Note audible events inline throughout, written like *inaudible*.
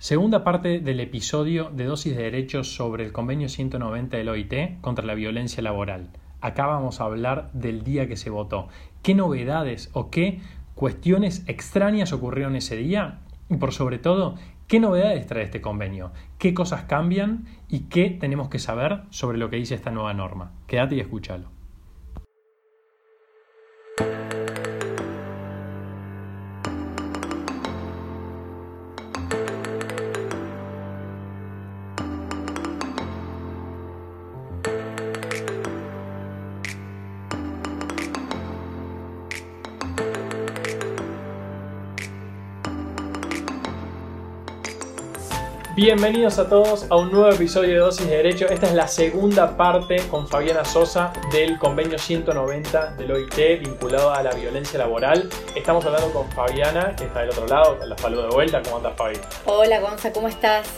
Segunda parte del episodio de dosis de derechos sobre el convenio 190 del OIT contra la violencia laboral. Acá vamos a hablar del día que se votó. ¿Qué novedades o qué cuestiones extrañas ocurrieron ese día? Y por sobre todo, ¿qué novedades trae este convenio? ¿Qué cosas cambian? ¿Y qué tenemos que saber sobre lo que dice esta nueva norma? Quédate y escúchalo. Bienvenidos a todos a un nuevo episodio de Dosis de Derecho. Esta es la segunda parte con Fabiana Sosa del convenio 190 del OIT vinculado a la violencia laboral. Estamos hablando con Fabiana, que está del otro lado. La saludo de vuelta. ¿Cómo andas, Fabi? Hola, Gonza, ¿cómo estás?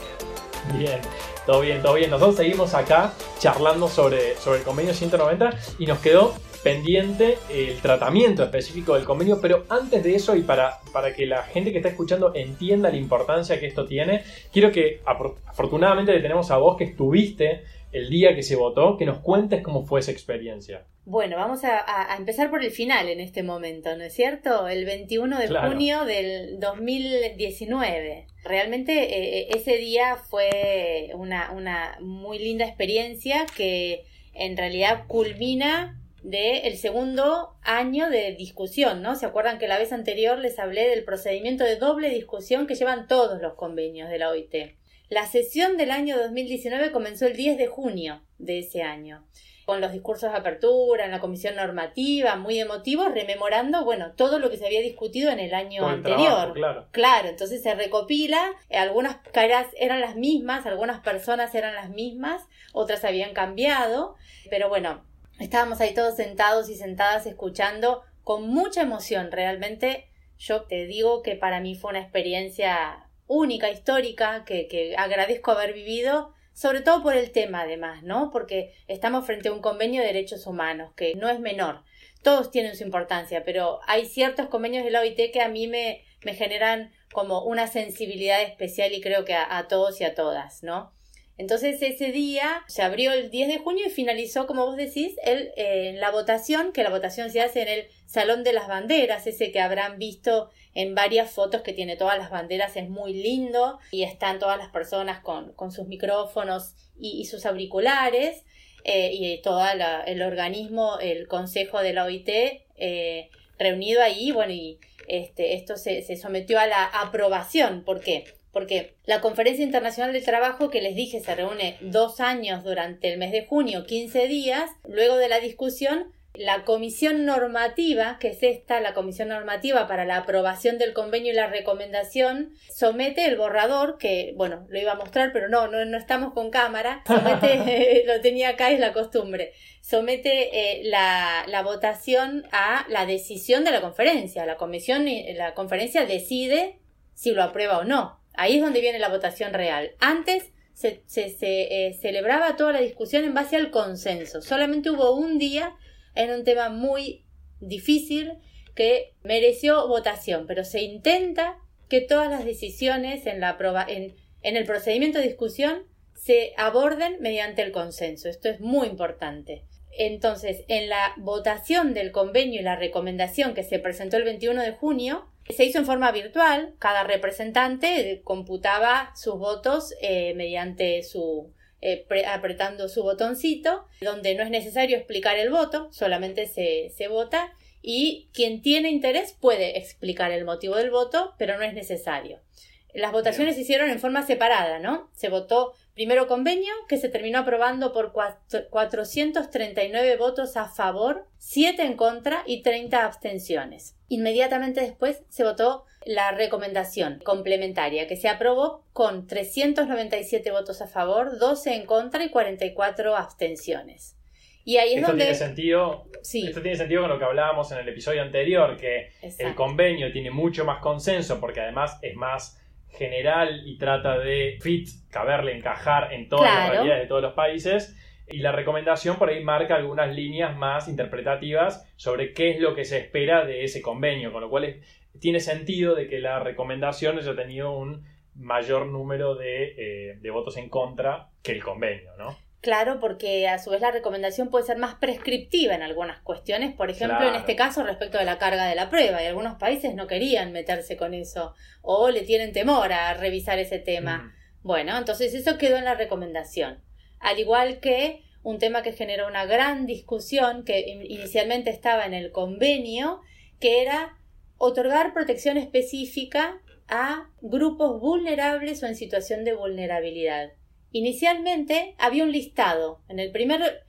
Bien, todo bien, todo bien. Nosotros seguimos acá charlando sobre, sobre el convenio 190 y nos quedó pendiente el tratamiento específico del convenio, pero antes de eso y para, para que la gente que está escuchando entienda la importancia que esto tiene, quiero que afortunadamente le tenemos a vos que estuviste el día que se votó, que nos cuentes cómo fue esa experiencia. Bueno, vamos a, empezar por el final en este momento, ¿no es cierto? El 21 de junio del 2019. Realmente eh, eh, ese día fue una, una muy linda experiencia que en realidad culmina del segundo año de discusión, ¿no? ¿Se acuerdan que la vez anterior les hablé del procedimiento de doble discusión que llevan todos los convenios de la OIT? La sesión del año 2019 comenzó el 10 de junio de ese año, con los discursos de apertura en la comisión normativa, muy emotivos, rememorando, bueno, todo lo que se había discutido en el año anterior. claro. claro, entonces se recopila, algunas caras eran las mismas, algunas personas eran las mismas, otras habían cambiado, pero bueno, Estábamos ahí todos sentados y sentadas escuchando con mucha emoción. Realmente yo te digo que para mí fue una experiencia única, histórica, que, que agradezco haber vivido, sobre todo por el tema además, ¿no? Porque estamos frente a un convenio de derechos humanos que no es menor. Todos tienen su importancia, pero hay ciertos convenios de la OIT que a mí me, me generan como una sensibilidad especial y creo que a, a todos y a todas, ¿no? Entonces ese día se abrió el 10 de junio y finalizó, como vos decís, el, eh, la votación, que la votación se hace en el Salón de las Banderas, ese que habrán visto en varias fotos que tiene todas las banderas, es muy lindo y están todas las personas con, con sus micrófonos y, sus auriculares eh, y todo el organismo, el Consejo de la OIT eh, reunido ahí, bueno, y este, esto se, se sometió a la aprobación. ¿Por qué? Porque la Conferencia Internacional del Trabajo, que les dije se reúne dos años durante el mes de junio, 15 días, luego de la discusión, la comisión normativa, que es esta, la comisión normativa para la aprobación del convenio y la recomendación, somete el borrador, que, bueno, lo iba a mostrar, pero no, no, no estamos con cámara, somete, *laughs* *laughs* lo tenía acá, es la costumbre, somete eh, la, la, votación a la decisión de la conferencia. La comisión, la conferencia decide si lo aprueba o no. Ahí es donde viene la votación real. Antes se, eh, celebraba toda la discusión en base al consenso. Solamente hubo un día en un tema muy difícil que mereció votación, pero se intenta que todas las decisiones en, la en, en el procedimiento de discusión se aborden mediante el consenso. Esto es muy importante. Entonces, en la votación del convenio y la recomendación que se presentó el 21 de junio, se hizo en forma virtual, cada representante computaba sus votos eh, mediante su eh, apretando su botoncito, donde no es necesario explicar el voto, solamente se, se vota y quien tiene interés puede explicar el motivo del voto, pero no es necesario. Las votaciones se hicieron en forma separada, ¿no? Se votó primero convenio, que se terminó aprobando por 439 votos a favor, 7 en contra y 30 abstenciones. Inmediatamente después se votó la recomendación complementaria, que se aprobó con 397 votos a favor, 12 en contra y 44 abstenciones. Y ahí es esto donde... tiene sentido. Esto tiene sentido con lo que hablábamos en el episodio anterior, que el convenio tiene mucho más consenso porque además es más general y trata de fit, caberle, encajar en todas las realidades de todos los países. Y la recomendación por ahí marca algunas líneas más interpretativas sobre qué es lo que se espera de ese convenio, con lo cual tiene sentido de que la recomendación haya tenido un mayor número de, de votos en contra que el convenio, ¿no? Claro, porque a su vez la recomendación puede ser más prescriptiva en algunas cuestiones, por ejemplo, en este caso respecto de la carga de la prueba, y algunos países no querían meterse con eso o le tienen temor a revisar ese tema. Bueno, entonces eso quedó en la recomendación. Al igual que un tema que generó una gran discusión, que inicialmente estaba en el convenio, que era otorgar protección específica a grupos vulnerables o en situación de vulnerabilidad. Inicialmente había un listado. En el primer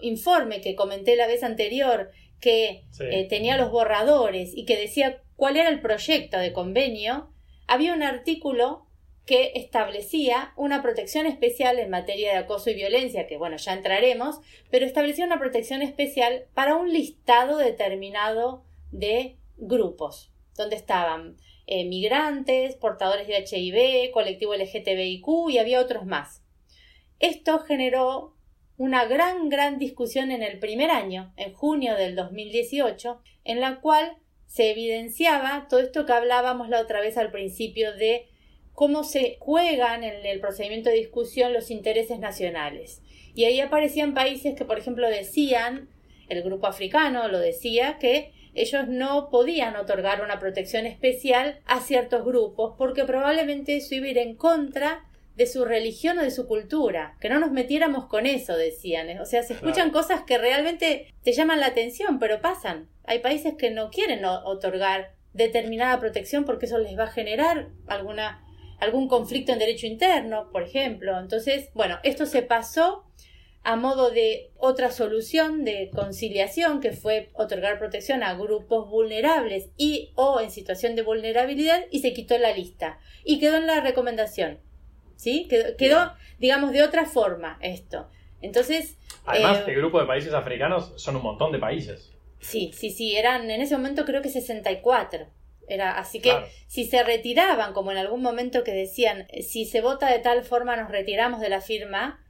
informe que comenté la vez anterior, que eh, tenía los borradores y que decía cuál era el proyecto de convenio, había un artículo que establecía una protección especial en materia de acoso y violencia, que bueno, ya entraremos, pero establecía una protección especial para un listado determinado de grupos, donde estaban eh, migrantes, portadores de HIV, colectivo LGTBIQ y había otros más. Esto generó una gran, gran discusión en el primer año, en junio del 2018, en la cual se evidenciaba todo esto que hablábamos la otra vez al principio de cómo se juegan en el procedimiento de discusión los intereses nacionales. Y ahí aparecían países que, por ejemplo, decían, el grupo africano lo decía, que ellos no podían otorgar una protección especial a ciertos grupos porque probablemente eso iba a ir en contra de su religión o de su cultura, que no nos metiéramos con eso, decían. O sea, se escuchan cosas que realmente te llaman la atención, pero pasan. Hay países que no quieren otorgar determinada protección porque eso les va a generar alguna algún conflicto en derecho interno, por ejemplo. Entonces, bueno, esto se pasó a modo de otra solución de conciliación que fue otorgar protección a grupos vulnerables y o en situación de vulnerabilidad y se quitó la lista y quedó en la recomendación ¿sí? Quedó, digamos, de otra forma esto. Entonces... Además, eh, el grupo de países africanos son un montón de países. Sí, sí, sí, eran en ese momento creo que 64. Era, así que si se retiraban, como en algún momento que decían, si se vota de tal forma nos retiramos de la firma,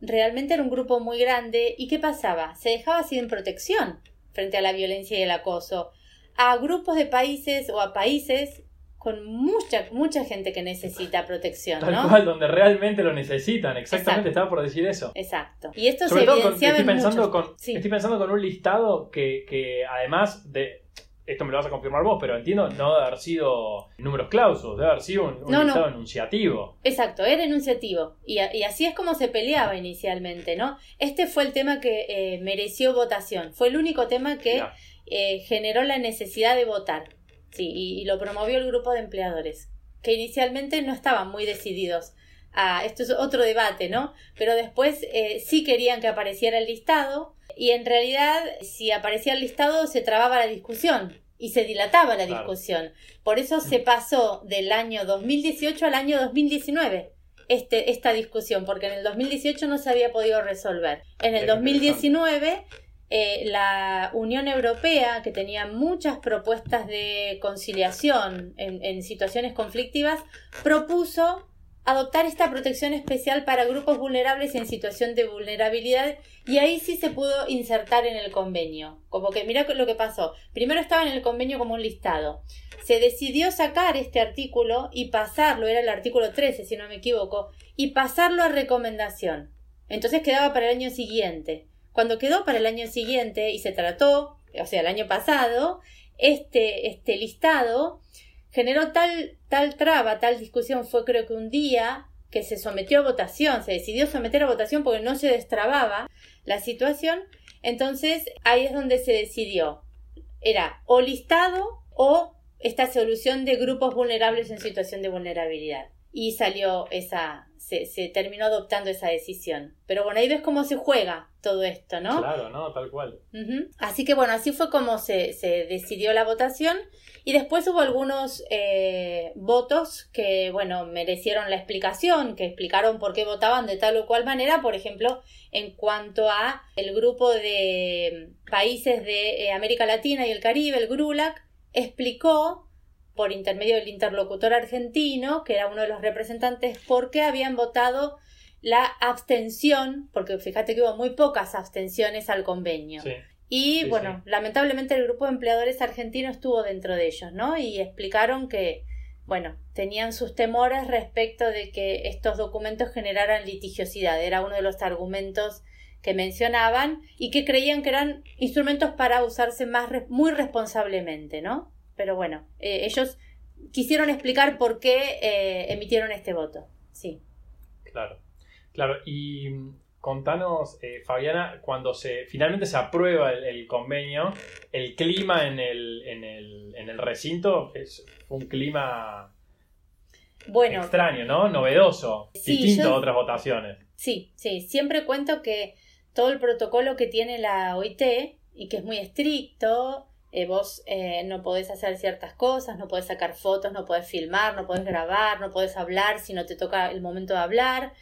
realmente era un grupo muy grande. ¿Y qué pasaba? Se dejaba sin protección frente a la violencia y el acoso. A grupos de países o a países con mucha, mucha gente que necesita protección, Tal cual, donde realmente lo necesitan, exactamente, estaba por decir eso. Exacto. Y esto se evidenciaba estoy, pensando con, estoy pensando con un listado que, que además de esto me lo vas a confirmar vos, pero entiendo no debe haber sido números clausos, debe haber sido un, listado enunciativo. Exacto, era enunciativo. Y, y, así es como se peleaba inicialmente, ¿no? Este fue el tema que eh, mereció votación. Fue el único tema que eh, generó la necesidad de votar. Sí, y, lo promovió el grupo de empleadores, que inicialmente no estaban muy decididos. a esto es otro debate, ¿no? Pero después eh, sí querían que apareciera el listado y en realidad si aparecía el listado se trababa la discusión y se dilataba la discusión. Por eso se pasó del año 2018 al año 2019 este, esta discusión, porque en el 2018 no se había podido resolver. En el 2019 eh, la Unión Europea, que tenía muchas propuestas de conciliación en, situaciones conflictivas, propuso adoptar esta protección especial para grupos vulnerables en situación de vulnerabilidad y ahí sí se pudo insertar en el convenio. Como que mira lo que pasó. Primero estaba en el convenio como un listado. Se decidió sacar este artículo y pasarlo, era el artículo 13 si no me equivoco, y pasarlo a recomendación. Entonces quedaba para el año siguiente. Cuando quedó para el año siguiente y se trató, o sea, el año pasado, este, este listado generó tal, tal traba, tal discusión, fue creo que un día que se sometió a votación, se decidió someter a votación porque no se destrababa la situación, entonces ahí es donde se decidió. Era o listado o esta solución de grupos vulnerables en situación de vulnerabilidad. Y salió esa, se, terminó adoptando esa decisión. Pero bueno, ahí ves cómo se juega todo esto, ¿no? Claro, ¿no? Tal cual. Así que bueno, así fue como se, se decidió la votación. Y después hubo algunos eh, votos que, bueno, merecieron la explicación, que explicaron por qué votaban de tal o cual manera. Por ejemplo, en cuanto a el grupo de países de eh, América Latina y el Caribe, el GRULAC, explicó por intermedio del interlocutor argentino, que era uno de los representantes, porque habían votado la abstención, porque fíjate que hubo muy pocas abstenciones al convenio. Y bueno, lamentablemente el grupo de empleadores argentinos estuvo dentro de ellos, ¿no? Y explicaron que, bueno, tenían sus temores respecto de que estos documentos generaran litigiosidad. Era uno de los argumentos que mencionaban y que creían que eran instrumentos para usarse más muy responsablemente, ¿no? Pero bueno, eh, ellos quisieron explicar por qué eh, emitieron este voto. Sí. Claro, claro. Y contanos, eh, Fabiana, cuando se finalmente se aprueba el, convenio, el clima en el, en el, en el recinto es un clima bueno, extraño, ¿no? Novedoso, distinto a otras votaciones. Sí, sí, siempre cuento que todo el protocolo que tiene la OIT y que es muy estricto, eh, vos eh, no podés hacer ciertas cosas, no podés sacar fotos, no podés filmar, no podés grabar, no podés hablar si no te toca el momento de hablar.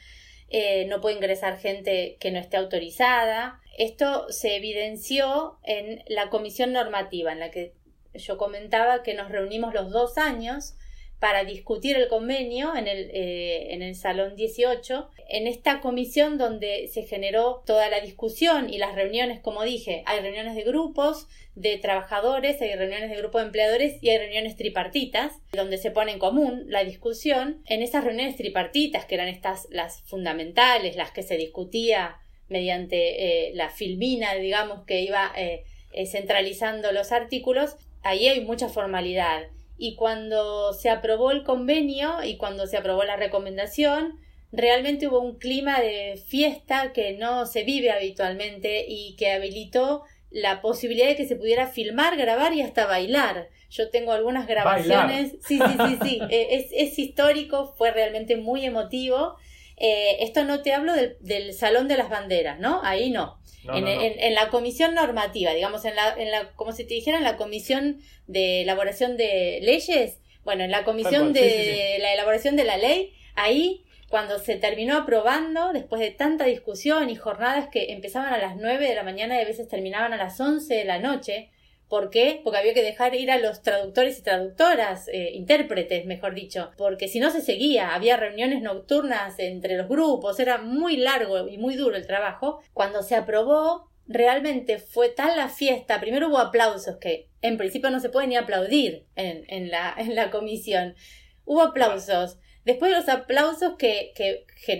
Eh, no puede ingresar gente que no esté autorizada. Esto se evidenció en la comisión normativa, en la que yo comentaba que nos reunimos los dos años para discutir el convenio en el, eh, en el Salón 18, en esta comisión donde se generó toda la discusión y las reuniones, como dije, hay reuniones de grupos de trabajadores, hay reuniones de grupos de empleadores y hay reuniones tripartitas, donde se pone en común la discusión. En esas reuniones tripartitas, que eran estas las fundamentales, las que se discutía mediante eh, la filmina, digamos, que iba eh, centralizando los artículos, ahí hay mucha formalidad y cuando se aprobó el convenio y cuando se aprobó la recomendación, realmente hubo un clima de fiesta que no se vive habitualmente y que habilitó la posibilidad de que se pudiera filmar, grabar y hasta bailar. Yo tengo algunas grabaciones. Sí, sí, sí, sí. *laughs* Eh, es, es, histórico, fue realmente muy emotivo. Eh, esto no te hablo del, del Salón de las Banderas, ¿no? Ahí no. En, la comisión normativa, digamos, en la, en la, como si te dijera, en la comisión de elaboración de leyes, bueno, en la comisión de la elaboración de la ley, ahí cuando se terminó aprobando, después de tanta discusión y jornadas que empezaban a las 9 de la mañana y a veces terminaban a las 11 de la noche, ¿Por qué? Porque había que dejar ir a los traductores y traductoras, eh, intérpretes, mejor dicho, porque si no se seguía, había reuniones nocturnas entre los grupos, era muy largo y muy duro el trabajo. Cuando se aprobó, realmente fue tal la fiesta, primero hubo aplausos, que en principio no se puede ni aplaudir en, en, la, en la comisión. Hubo aplausos. Después de los aplausos que,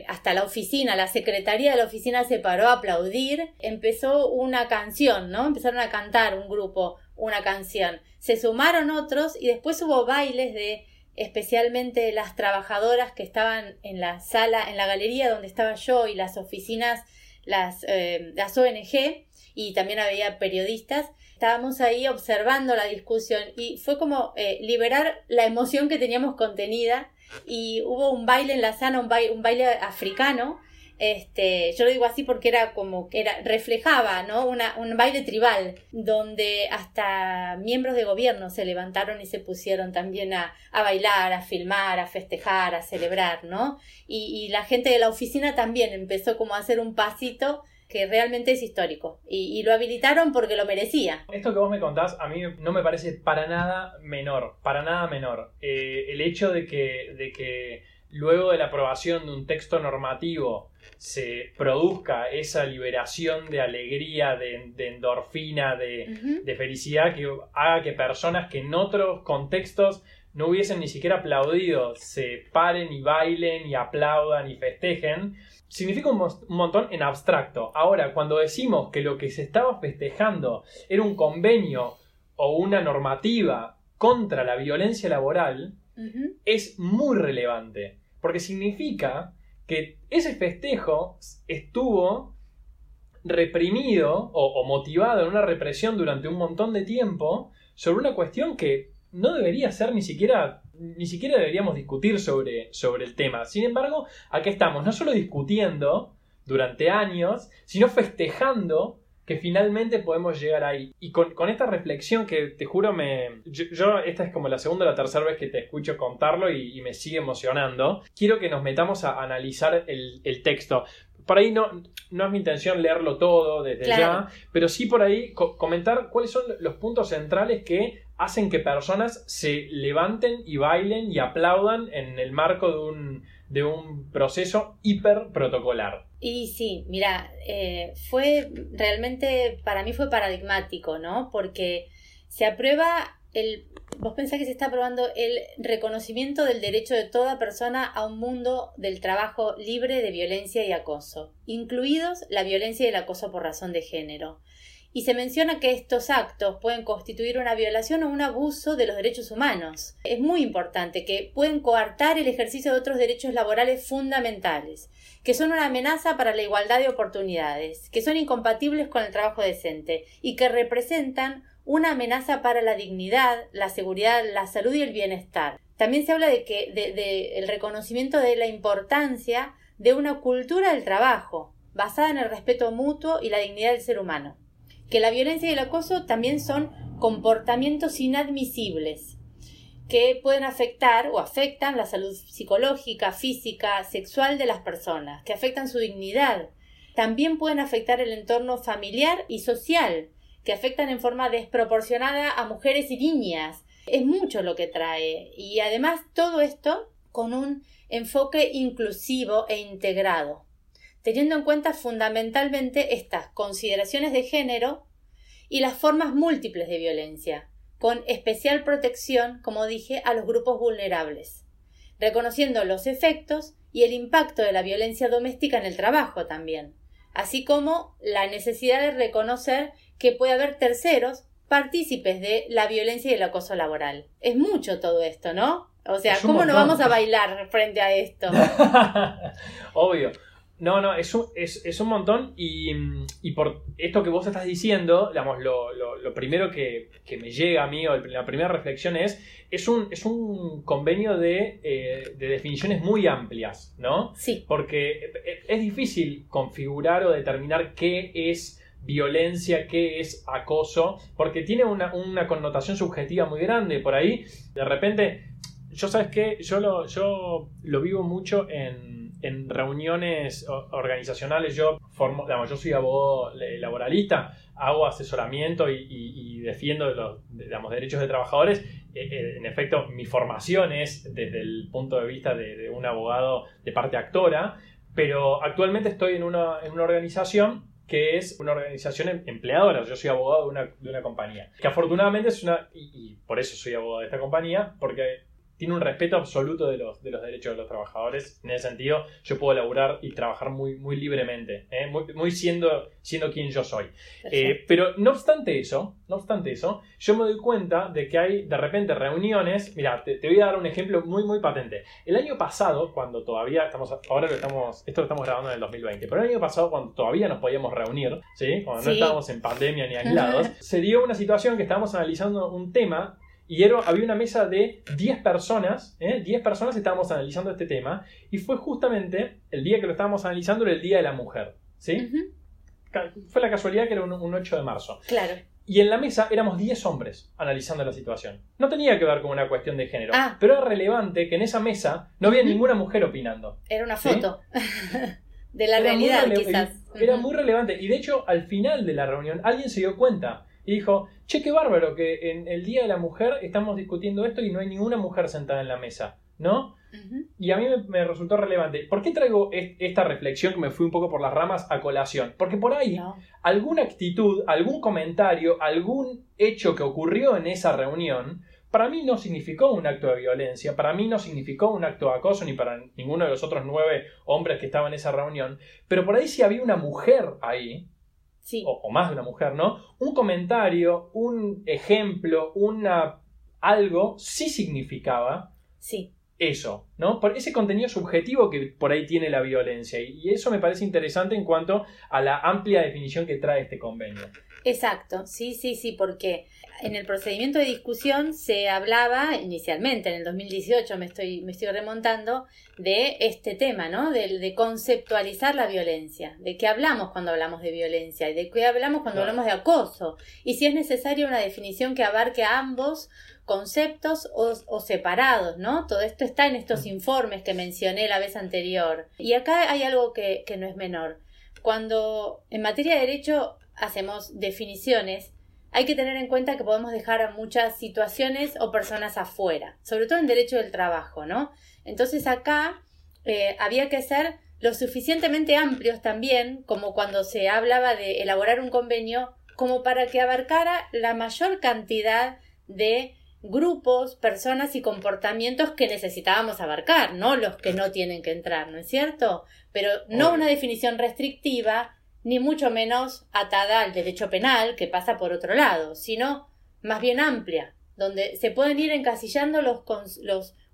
hasta la oficina, la secretaría de la oficina se paró a aplaudir, empezó una canción, ¿no? Empezaron a cantar un grupo una canción. Se sumaron otros y después hubo bailes de especialmente las trabajadoras que estaban en la sala, en la galería donde estaba yo y las oficinas, las, eh, las ONG y también había periodistas. Estábamos ahí observando la discusión y fue como eh, liberar la emoción que teníamos contenida y hubo un baile en la sala, un baile, un baile africano. Este, yo lo digo así porque era como que era, reflejaba, ¿no? Una, un baile tribal, donde hasta miembros de gobierno se levantaron y se pusieron también a, a bailar, a filmar, a festejar, a celebrar, ¿no? Y, y la gente de la oficina también empezó como a hacer un pasito que realmente es histórico. Y, lo habilitaron porque lo merecía. Esto que vos me contás a mí no me parece para nada menor, para nada menor. Eh, el hecho de que, de que luego de la aprobación de un texto normativo se produzca esa liberación de alegría, de, endorfina, de, de, felicidad, que haga que personas que en otros contextos no hubiesen ni siquiera aplaudido se paren y bailen y aplaudan y festejen significa un, montón en abstracto. Ahora, cuando decimos que lo que se estaba festejando era un convenio o una normativa contra la violencia laboral, es muy relevante, porque significa que ese festejo estuvo reprimido o, motivado en una represión durante un montón de tiempo sobre una cuestión que no debería ser ni siquiera ni siquiera deberíamos discutir sobre, sobre el tema. Sin embargo, aquí estamos, no solo discutiendo durante años, sino festejando que finalmente podemos llegar ahí. Y con, esta reflexión que te juro me... Yo, esta es como la segunda o la tercera vez que te escucho contarlo y, me sigue emocionando. Quiero que nos metamos a analizar el, texto. Por ahí no, no es mi intención leerlo todo desde ya, pero sí por ahí comentar cuáles son los puntos centrales que hacen que personas se levanten y bailen y aplaudan en el marco de un, de un proceso hiper protocolar. Y sí, mira, eh, fue realmente, para mí fue paradigmático, ¿no? Porque se aprueba el, vos pensás que se está aprobando el reconocimiento del derecho de toda persona a un mundo del trabajo libre de violencia y acoso, incluidos la violencia y el acoso por razón de género. Y se menciona que estos actos pueden constituir una violación o un abuso de los derechos humanos. Es muy importante que pueden coartar el ejercicio de otros derechos laborales fundamentales, que son una amenaza para la igualdad de oportunidades, que son incompatibles con el trabajo decente y que representan una amenaza para la dignidad, la seguridad, la salud y el bienestar. También se habla de que el reconocimiento de la importancia de una cultura del trabajo basada en el respeto mutuo y la dignidad del ser humano. Que la violencia y el acoso también son comportamientos inadmisibles que pueden afectar o afectan la salud psicológica, física, sexual de las personas, que afectan su dignidad. También pueden afectar el entorno familiar y social, que afectan en forma desproporcionada a mujeres y niñas. Es mucho lo que trae. Y además todo esto con un enfoque inclusivo e integrado, teniendo en cuenta fundamentalmente estas consideraciones de género y las formas múltiples de violencia, con especial protección, como dije, a los grupos vulnerables, reconociendo los efectos y el impacto de la violencia doméstica en el trabajo también, así como la necesidad de reconocer que puede haber terceros partícipes de la violencia y el acoso laboral. Es mucho todo esto, ¿no? O sea, ¿cómo no vamos a bailar frente a esto? *laughs* Obvio. No, no, es un, es, un montón y, por esto que vos estás diciendo, digamos, lo, primero que, me llega a mí, o la primera reflexión es, es un, es un convenio de, eh, de definiciones muy amplias, ¿no? Sí. Porque es difícil configurar o determinar qué es violencia, qué es acoso, porque tiene una, connotación subjetiva muy grande. Por ahí, de repente, yo sabes que yo lo, yo lo vivo mucho en, reuniones organizacionales. Yo, formo, yo soy abogado laboralista, hago asesoramiento y, defiendo los derechos de trabajadores. Eh, eh, en efecto, mi formación es desde el punto de vista de, un abogado de parte actora, pero actualmente estoy en una, en una organización que es una organización em-, empleadora. Yo soy abogado de una, de una compañía. Que afortunadamente es una. Y, y, por eso soy abogado de esta compañía, porque tiene un respeto absoluto de los, de los derechos de los trabajadores. En ese sentido, yo puedo laburar y trabajar muy, muy libremente, ¿eh? muy, siendo, siendo quien yo soy. Eh, pero no obstante eso, no obstante eso, yo me doy cuenta de que hay de repente reuniones. Mira, te, voy a dar un ejemplo muy, muy patente. El año pasado, cuando todavía estamos, ahora lo estamos, esto lo estamos grabando en el 2020, pero el año pasado, cuando todavía nos podíamos reunir, ¿sí? cuando no estábamos en pandemia ni aislados, se dio una situación que estábamos analizando un tema y había una mesa de 10 personas, ¿eh? 10 personas estábamos analizando este tema, y fue justamente el día que lo estábamos analizando, era el Día de la Mujer. ¿sí? Fue la casualidad que era un, 8 de marzo. Claro. Y en la mesa éramos 10 hombres analizando la situación. No tenía que ver con una cuestión de género, ah. pero era relevante que en esa mesa no había ninguna mujer opinando. Era una foto *laughs* de la realidad, quizás. Era muy relevante. Y de hecho, al final de la reunión, alguien se dio cuenta y dijo, che, qué bárbaro que en el Día de la Mujer estamos discutiendo esto y no hay ninguna mujer sentada en la mesa, ¿no? Y a mí me, resultó relevante. ¿Por qué traigo esta reflexión que me fui un poco por las ramas a colación? Porque por ahí alguna actitud, algún comentario, algún hecho que ocurrió en esa reunión, para mí no significó un acto de violencia, para mí no significó un acto de acoso, ni para ninguno de los otros nueve hombres que estaban en esa reunión, pero por ahí sí había una mujer ahí, o, más de una mujer, ¿no? Un comentario, un ejemplo, una algo sí significaba sí. eso, ¿no? Por ese contenido subjetivo que por ahí tiene la violencia. Y eso me parece interesante en cuanto a la amplia definición que trae este convenio. Exacto, sí, sí, sí, porque en el procedimiento de discusión se hablaba inicialmente, en el 2018 me estoy, me estoy remontando, de este tema, ¿no? De, de conceptualizar la violencia, de qué hablamos cuando hablamos de violencia y de qué hablamos cuando hablamos de acoso, y si es necesaria una definición que abarque ambos conceptos o, separados, ¿no? Todo esto está en estos mm. informes que mencioné la vez anterior. Y acá hay algo que, que no es menor. Cuando en materia de derecho hacemos definiciones, hay que tener en cuenta que podemos dejar a muchas situaciones o personas afuera, sobre todo en derecho del trabajo, ¿no? Entonces acá eh, había que ser lo suficientemente amplios también, como cuando se hablaba de elaborar un convenio, como para que abarcara la mayor cantidad de grupos, personas y comportamientos que necesitábamos abarcar, no los que no tienen que entrar, ¿no es cierto? Pero no una definición restrictiva, ni mucho menos atada al derecho penal, que pasa por otro lado, sino más bien amplia, donde se pueden ir encasillando los,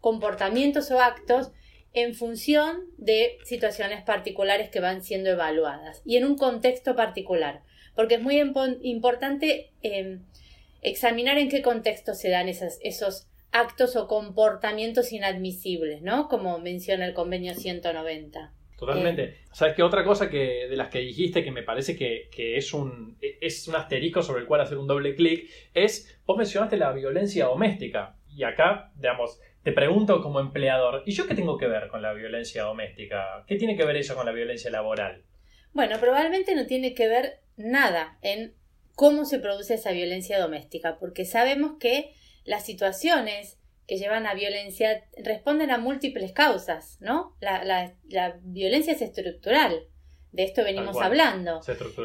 comportamientos o actos en función de situaciones particulares que van siendo evaluadas y en un contexto particular, porque es muy importante em, examinar en qué contexto se dan esos actos o comportamientos inadmisibles, ¿no? Como menciona el convenio 190. Totalmente. ¿Sabes qué? Otra cosa que de las que dijiste que me parece que, es, un, es un asterisco sobre el cual hacer un doble clic es, vos mencionaste la violencia doméstica. Y acá, digamos, te pregunto como empleador, ¿y yo qué tengo que ver con la violencia doméstica? ¿Qué tiene que ver eso con la violencia laboral? Bueno, probablemente no tiene que ver nada en cómo se produce esa violencia doméstica, porque sabemos que las situaciones que llevan a violencia responden a múltiples causas, ¿no? La, la, violencia es estructural, de esto venimos hablando.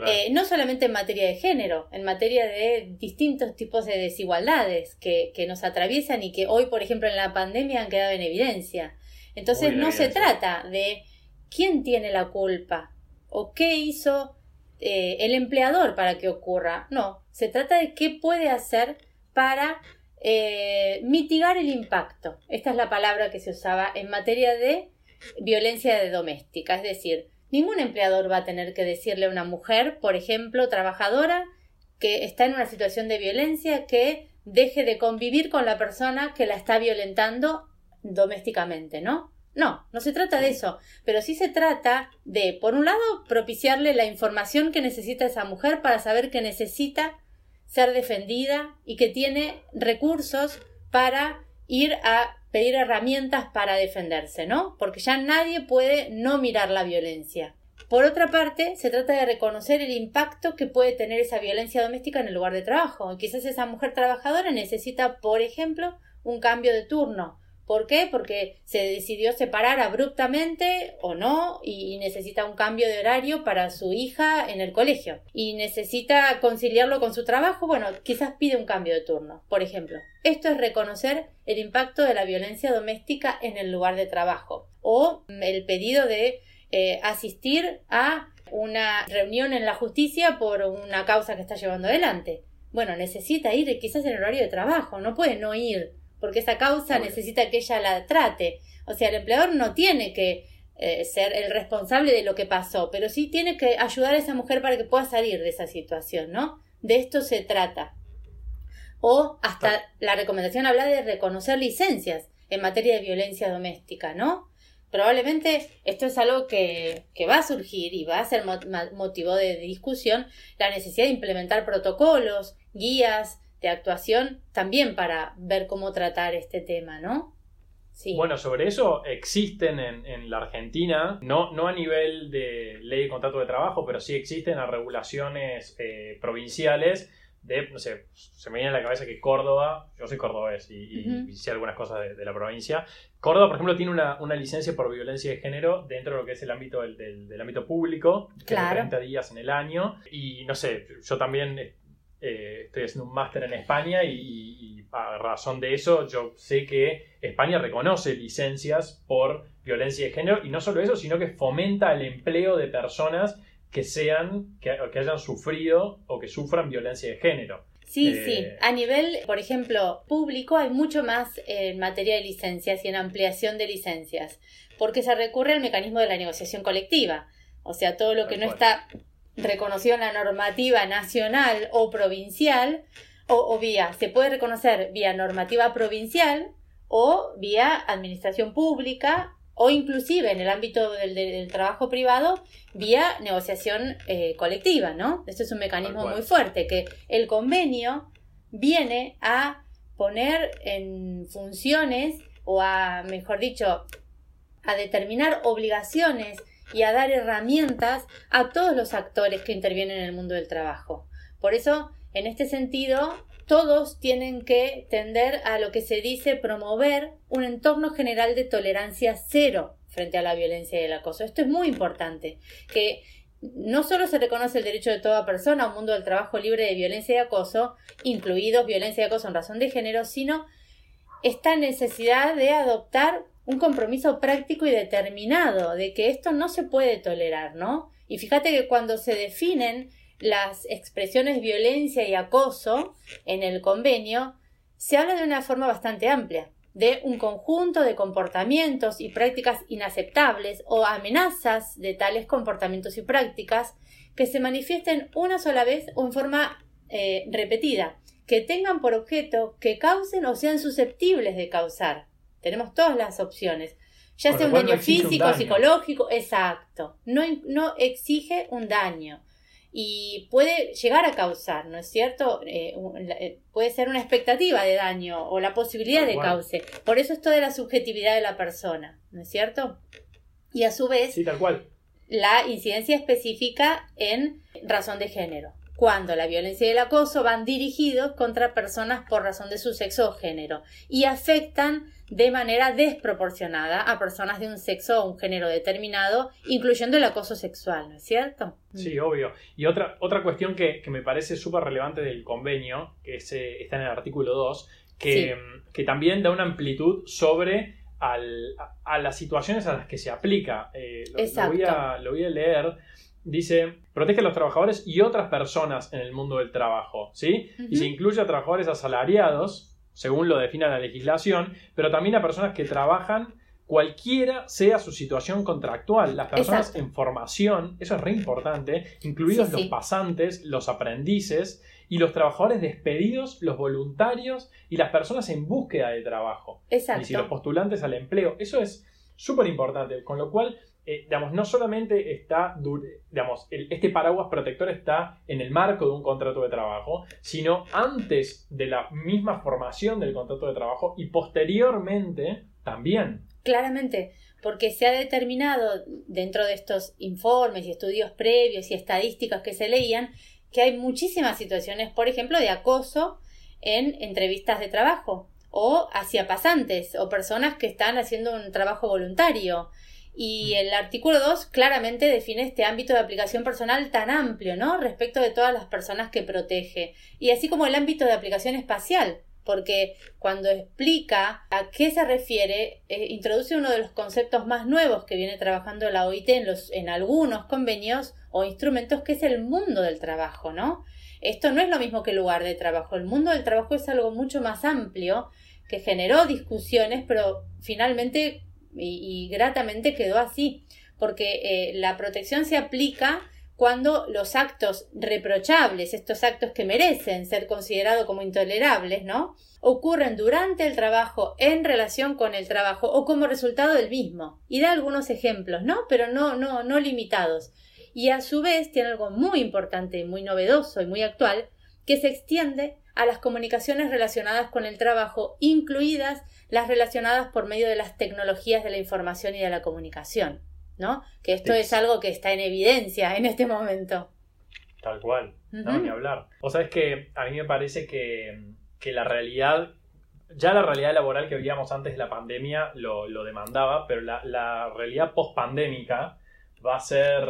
Eh, no solamente en materia de género, en materia de distintos tipos de desigualdades que, que, nos atraviesan y que hoy, por ejemplo, en la pandemia han quedado en evidencia. Entonces no se trata de quién tiene la culpa o qué hizo eh, el empleador para que ocurra. No, se trata de qué puede hacer para eh, mitigar el impacto. Esta es la palabra que se usaba en materia de violencia doméstica. Es decir, ningún empleador va a tener que decirle a una mujer, por ejemplo, trabajadora, que está en una situación de violencia, que deje de convivir con la persona que la está violentando domésticamente, ¿no? No, no se trata de eso, pero sí se trata de, por un lado, propiciarle la información que necesita esa mujer para saber que necesita ser defendida y que tiene recursos para ir a pedir herramientas para defenderse, ¿no? Porque ya nadie puede no mirar la violencia. Por otra parte, se trata de reconocer el impacto que puede tener esa violencia doméstica en el lugar de trabajo. Quizás esa mujer trabajadora necesita, por ejemplo, un cambio de turno ¿Por qué? Porque se decidió separar abruptamente o no y necesita un cambio de horario para su hija en el colegio y necesita conciliarlo con su trabajo, bueno, quizás pide un cambio de turno, por ejemplo. Esto es reconocer el impacto de la violencia doméstica en el lugar de trabajo o el pedido de eh, asistir a una reunión en la justicia por una causa que está llevando adelante. Bueno, necesita ir quizás en el horario de trabajo, no puede no ir porque esa causa necesita que ella la trate. O sea, el empleador no tiene que eh, ser el responsable de lo que pasó, pero sí tiene que ayudar a esa mujer para que pueda salir de esa situación, ¿no? De esto se trata. O hasta la recomendación habla de reconocer licencias en materia de violencia doméstica, ¿no? Probablemente esto es algo que, que va a surgir y va a ser motivo de discusión, la necesidad de implementar protocolos, guías, de actuación también para ver cómo tratar este tema, ¿no? Sí. Bueno, sobre eso existen en, la Argentina, no, no a nivel de ley de contrato de trabajo, pero sí existen las regulaciones eh, provinciales de, no sé, se me viene a la cabeza que Córdoba, yo soy cordobés y, sé algunas cosas de, la provincia. Córdoba, por ejemplo, tiene una, licencia por violencia de género dentro de lo que es el ámbito del, ámbito público, que claro. 30 días en el año. Y no sé, yo también eh, estoy haciendo un máster en España y, a razón de eso yo sé que España reconoce licencias por violencia de género y no solo eso, sino que fomenta el empleo de personas que sean, que, hayan sufrido o que sufran violencia de género. Sí, eh, sí. A nivel, por ejemplo, público hay mucho más en materia de licencias y en ampliación de licencias, porque se recurre al mecanismo de la negociación colectiva. O sea, todo lo que no está reconocido en la normativa nacional o provincial, o, vía, se puede reconocer vía normativa provincial o vía administración pública o inclusive en el ámbito del, trabajo privado vía negociación eh, colectiva, ¿no? Esto es un mecanismo muy fuerte, que el convenio viene a poner en funciones o a, mejor dicho, a determinar obligaciones y a dar herramientas a todos los actores que intervienen en el mundo del trabajo. Por eso, en este sentido, todos tienen que tender a lo que se dice promover un entorno general de tolerancia cero frente a la violencia y el acoso. Esto es muy importante, que no solo se reconoce el derecho de toda persona a un mundo del trabajo libre de violencia y acoso, incluidos violencia y acoso en razón de género, sino esta necesidad de adoptar un compromiso práctico y determinado de que esto no se puede tolerar, ¿no? Y fíjate que cuando se definen las expresiones violencia y acoso en el convenio, se habla de una forma bastante amplia de un conjunto de comportamientos y prácticas inaceptables o amenazas de tales comportamientos y prácticas que se manifiesten una sola vez o en forma eh, repetida, que tengan por objeto que causen o sean susceptibles de causar. Tenemos todas las opciones, ya sea un daño físico, psicológico, exacto. No, no exige un daño y puede llegar a causar, ¿no es cierto? Eh, eh, puede ser una expectativa de daño o la posibilidad de cause. Por eso esto de la subjetividad de la persona, ¿no es cierto? Y a su vez, sí, tal cual. la incidencia específica en razón de género cuando la violencia y el acoso van dirigidos contra personas por razón de su sexo o género y afectan de manera desproporcionada a personas de un sexo o un género determinado, incluyendo el acoso sexual, ¿no es cierto? Sí, obvio. Y otra, otra cuestión que, me parece súper relevante del convenio, que está en el artículo 2, que, que también da una amplitud sobre a, las situaciones a las que se aplica. Eh, voy a, lo voy a leer dice, protege a los trabajadores y otras personas en el mundo del trabajo, ¿sí? Y se incluye a trabajadores asalariados, según lo define la legislación, pero también a personas que trabajan cualquiera sea su situación contractual. Las personas en formación, eso es re importante, incluidos los pasantes, los aprendices y los trabajadores despedidos, los voluntarios y las personas en búsqueda de trabajo. Exacto. Y los postulantes al empleo. Eso es súper importante, con lo cual eh, digamos, no solamente está, digamos, este paraguas protector está en el marco de un contrato de trabajo, sino antes de la misma formación del contrato de trabajo y posteriormente también. Claramente, porque se ha determinado dentro de estos informes y estudios previos y estadísticas que se leían que hay muchísimas situaciones, por ejemplo, de acoso en entrevistas de trabajo o hacia pasantes o personas que están haciendo un trabajo voluntario y el artículo 2 claramente define este ámbito de aplicación personal tan amplio, ¿no? Respecto de todas las personas que protege. Y así como el ámbito de aplicación espacial, porque cuando explica a qué se refiere, eh, introduce uno de los conceptos más nuevos que viene trabajando la OIT en, los, en algunos convenios o instrumentos, que es el mundo del trabajo, ¿no? Esto no es lo mismo que el lugar de trabajo. El mundo del trabajo es algo mucho más amplio que generó discusiones, pero finalmente y, gratamente quedó así, porque eh, la protección se aplica cuando los actos reprochables, estos actos que merecen ser considerados como intolerables, ¿no? ocurren durante el trabajo, en relación con el trabajo o como resultado del mismo. Y da algunos ejemplos, ¿no? Pero no, no, no limitados. Y a su vez tiene algo muy importante, muy novedoso y muy actual, que se extiende a las comunicaciones relacionadas con el trabajo, incluidas las relacionadas por medio de las tecnologías de la información y de la comunicación, ¿no? Que esto es algo que está en evidencia en este momento. Tal cual, no ni hablar. O sea, es que a mí me parece que, la realidad, ya la realidad laboral que veíamos antes de la pandemia lo, demandaba, pero la, realidad post-pandémica va a ser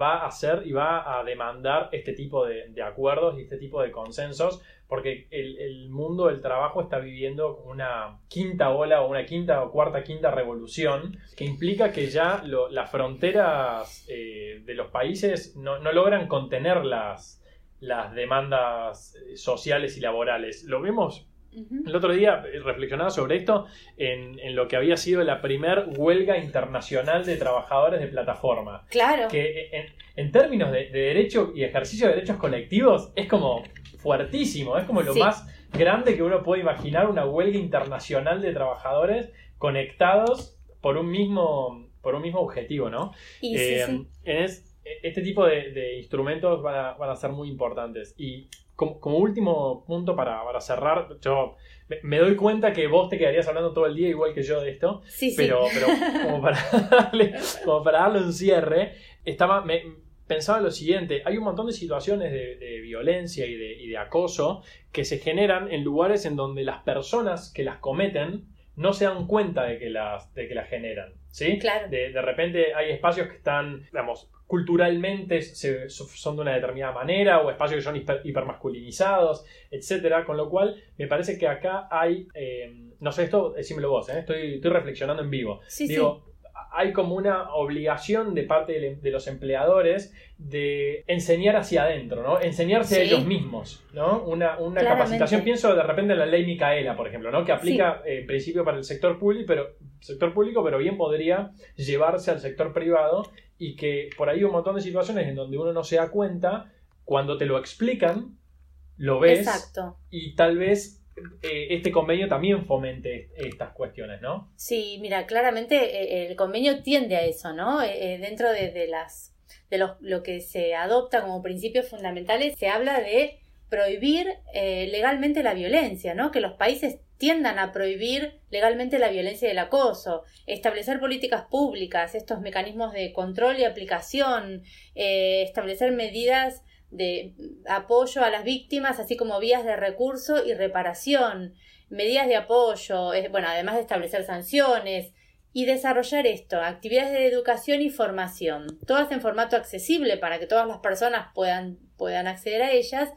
va a ser y va a demandar este tipo de, de, acuerdos y este tipo de consensos porque el, mundo del trabajo está viviendo una quinta ola o una quinta o cuarta quinta revolución que implica que ya las fronteras eh, de los países no, logran contener las, las demandas eh, sociales y laborales. Lo vemos el otro día eh, reflexionaba sobre esto en, lo que había sido la primer huelga internacional de trabajadores de plataforma. Claro. Que en, términos de, derecho y ejercicio de derechos colectivos es como fuertísimo, es como lo más grande que uno puede imaginar, una huelga internacional de trabajadores conectados por un mismo, por un mismo objetivo, ¿no? Y eh, este tipo de, instrumentos van a, ser muy importantes. Y como, último punto para, cerrar, yo me, doy cuenta que vos te quedarías hablando todo el día igual que yo de esto, pero, pero como, para *laughs* darle, como para darle un cierre, estaba, me, pensaba lo siguiente, hay un montón de situaciones de, violencia y de, acoso que se generan en lugares en donde las personas que las cometen no se dan cuenta de que las, de que las generan. ¿sí? Claro. De, de repente hay espacios que están, digamos, culturalmente se- son de una determinada manera o espacios que son hiper- hipermasculinizados, etcétera, con lo cual me parece que acá hay, eh, no sé, esto decímelo vos, ¿eh? estoy, estoy reflexionando en vivo. Sí, Digo, hay como una obligación de parte de, de los empleadores de enseñar hacia adentro, ¿no? Enseñarse a Sí. ellos mismos, ¿no? Una, una capacitación, pienso de repente en la ley Micaela, por ejemplo, ¿no? Que aplica eh, en principio para el sector público, pero sector público, pero bien podría llevarse al sector privado y que por ahí hay un montón de situaciones en donde uno no se da cuenta, cuando te lo explican, lo ves Exacto. y tal vez este convenio también fomente estas cuestiones, ¿no? Sí, mira, claramente eh, el convenio tiende a eso, ¿no? Eh, eh, dentro de, las de los- lo que se adopta como principios fundamentales se habla de prohibir eh, legalmente la violencia, ¿no? Que los países tiendan a prohibir legalmente la violencia y el acoso, establecer políticas públicas, estos mecanismos de control y aplicación, eh, establecer medidas de apoyo a las víctimas, así como vías de recurso y reparación, medidas de apoyo, eh, bueno, además de establecer sanciones y desarrollar esto, actividades de educación y formación, todas en formato accesible para que todas las personas puedan, puedan acceder a ellas,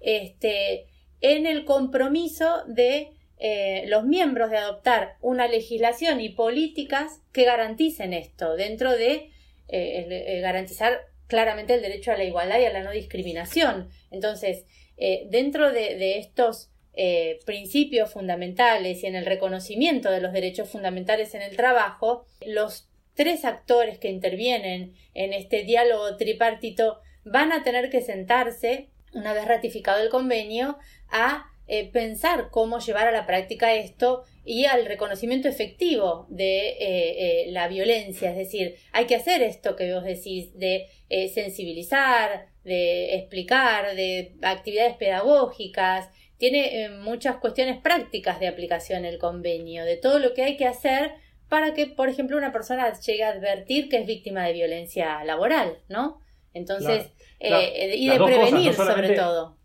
este, en el compromiso de eh, los miembros de adoptar una legislación y políticas que garanticen esto, dentro de eh, el garantizar claramente el derecho a la igualdad y a la no discriminación. Entonces, eh, dentro de, estos eh, principios fundamentales y en el reconocimiento de los derechos fundamentales en el trabajo, los tres actores que intervienen en este diálogo tripartito van a tener que sentarse, una vez ratificado el convenio, a eh, pensar cómo llevar a la práctica esto y al reconocimiento efectivo de eh, eh, la violencia. Es decir, hay que hacer esto que vos decís, de eh, sensibilizar, de explicar, de actividades pedagógicas. Tiene eh, muchas cuestiones prácticas de aplicación el convenio, de todo lo que hay que hacer para que, por ejemplo, una persona llegue a advertir que es víctima de violencia laboral, ¿no? Entonces, Claro, eh, claro. y de dos cosas, no prevenir sobre todo.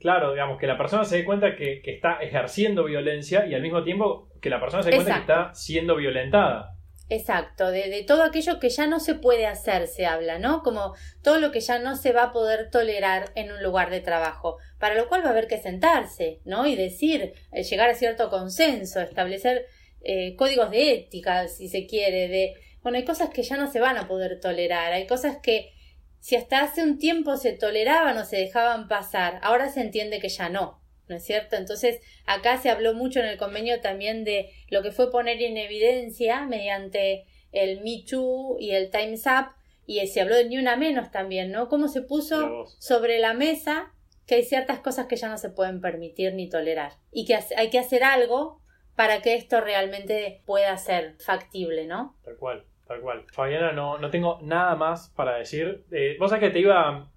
Claro, digamos, que la persona se dé cuenta que, que está ejerciendo violencia y al mismo tiempo que la persona se dé cuenta que está siendo violentada. Exacto, de, de todo aquello que ya no se puede hacer se habla, ¿no? Como todo lo que ya no se va a poder tolerar en un lugar de trabajo, para lo cual va a haber que sentarse, ¿no? Y decir, eh, llegar a cierto consenso, establecer eh, códigos de ética, si se quiere, de, bueno, hay cosas que ya no se van a poder tolerar, hay cosas que si hasta hace un tiempo se toleraban o se dejaban pasar, ahora se entiende que ya no, ¿no es cierto? Entonces, acá se habló mucho en el convenio también de lo que fue poner en evidencia mediante el Me Too y el Time's Up, y se habló de Ni Una Menos también, ¿no? Cómo se puso sobre la mesa que hay ciertas cosas que ya no se pueden permitir ni tolerar, y que hay que hacer algo para que esto realmente pueda ser factible, ¿no? Tal cual, tal cual. Fabiana, no, no tengo nada más para decir. Eh, vos sabés que te iba.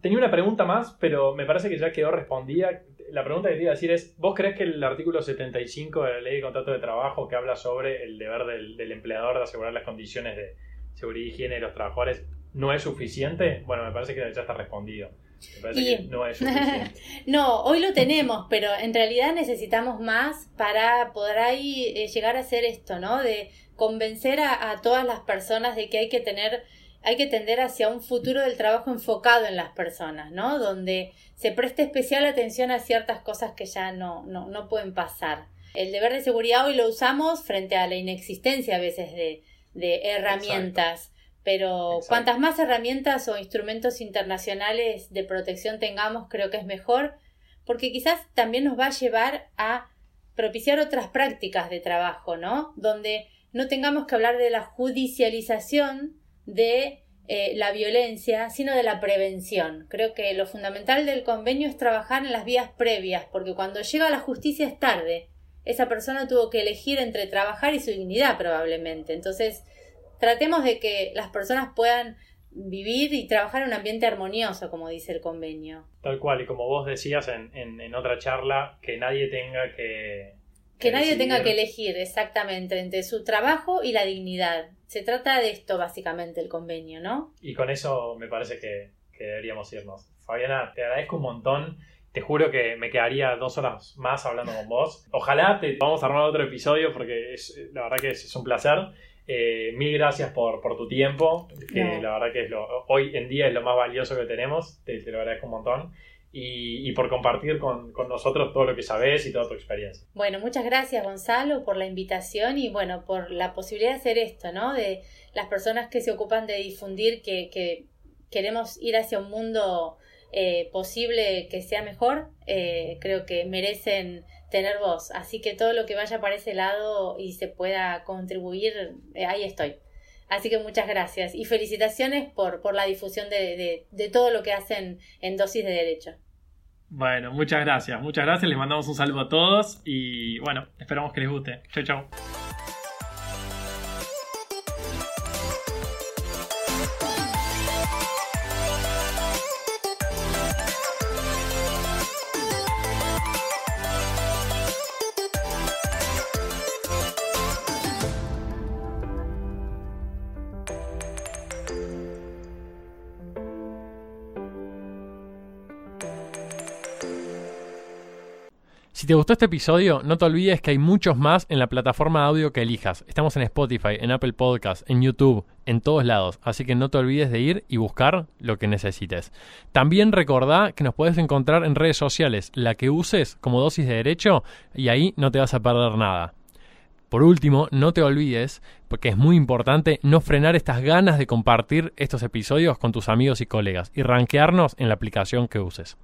Tenía una pregunta más, pero me parece que ya quedó respondida. La pregunta que te iba a decir es: ¿Vos crees que el artículo 75 de la ley de contrato de trabajo que habla sobre el deber del, del empleador de asegurar las condiciones de seguridad y higiene de los trabajadores no es suficiente? Bueno, me parece que ya está respondido. Me parece Y- que no es *laughs* suficiente. No, hoy lo tenemos, pero en realidad necesitamos más para poder ahí eh, llegar a hacer esto, ¿no? De convencer a, a todas las personas de que hay que tener, hay que tender hacia un futuro del trabajo enfocado en las personas, ¿no? Donde se preste especial atención a ciertas cosas que ya no, no, no pueden pasar. El deber de seguridad hoy lo usamos frente a la inexistencia a veces de, de herramientas. Pero Exacto. cuantas más herramientas o instrumentos internacionales de protección tengamos, creo que es mejor, porque quizás también nos va a llevar a propiciar otras prácticas de trabajo, ¿no? Donde no tengamos que hablar de la judicialización de eh, la violencia, sino de la prevención. Creo que lo fundamental del convenio es trabajar en las vías previas, porque cuando llega a la justicia es tarde. Esa persona tuvo que elegir entre trabajar y su dignidad probablemente. Entonces, tratemos de que las personas puedan vivir y trabajar en un ambiente armonioso, como dice el convenio. Tal cual, y como vos decías en, en- en otra charla, que nadie tenga que. Que nadie tenga que elegir exactamente entre su trabajo y la dignidad. Se trata de esto básicamente el convenio, ¿no? Y con eso me parece que, que deberíamos irnos. Fabiana, te agradezco un montón. Te juro que me quedaría dos horas más hablando con vos. Ojalá te vamos a armar otro episodio porque es, la verdad que es, un placer. Eh, mil gracias por, tu tiempo, que la verdad que es lo, hoy en día es lo más valioso que tenemos. Te, te lo agradezco un montón y, por compartir con, nosotros todo lo que sabes y toda tu experiencia. Bueno, muchas gracias Gonzalo por la invitación y bueno, por la posibilidad de hacer esto, ¿no? De las personas que se ocupan de difundir que, queremos ir hacia un mundo eh, posible que sea mejor, eh, creo que merecen tener voz. Así que todo lo que vaya para ese lado y se pueda contribuir, eh, ahí estoy. Así que muchas gracias y felicitaciones por, por la difusión de, de todo lo que hacen en dosis de derecho. Bueno, muchas gracias, muchas gracias, les mandamos un saludo a todos y bueno, esperamos que les guste. Chau, chau. Si te gustó este episodio, no te olvides que hay muchos más en la plataforma de audio que elijas. Estamos en Spotify, en Apple Podcasts, en YouTube, en todos lados. Así que no te olvides de ir y buscar lo que necesites. También recordá que nos puedes encontrar en redes sociales, la que uses como dosis de derecho, y ahí no te vas a perder nada. Por último, no te olvides, porque es muy importante, no frenar estas ganas de compartir estos episodios con tus amigos y colegas y rankearnos en la aplicación que uses.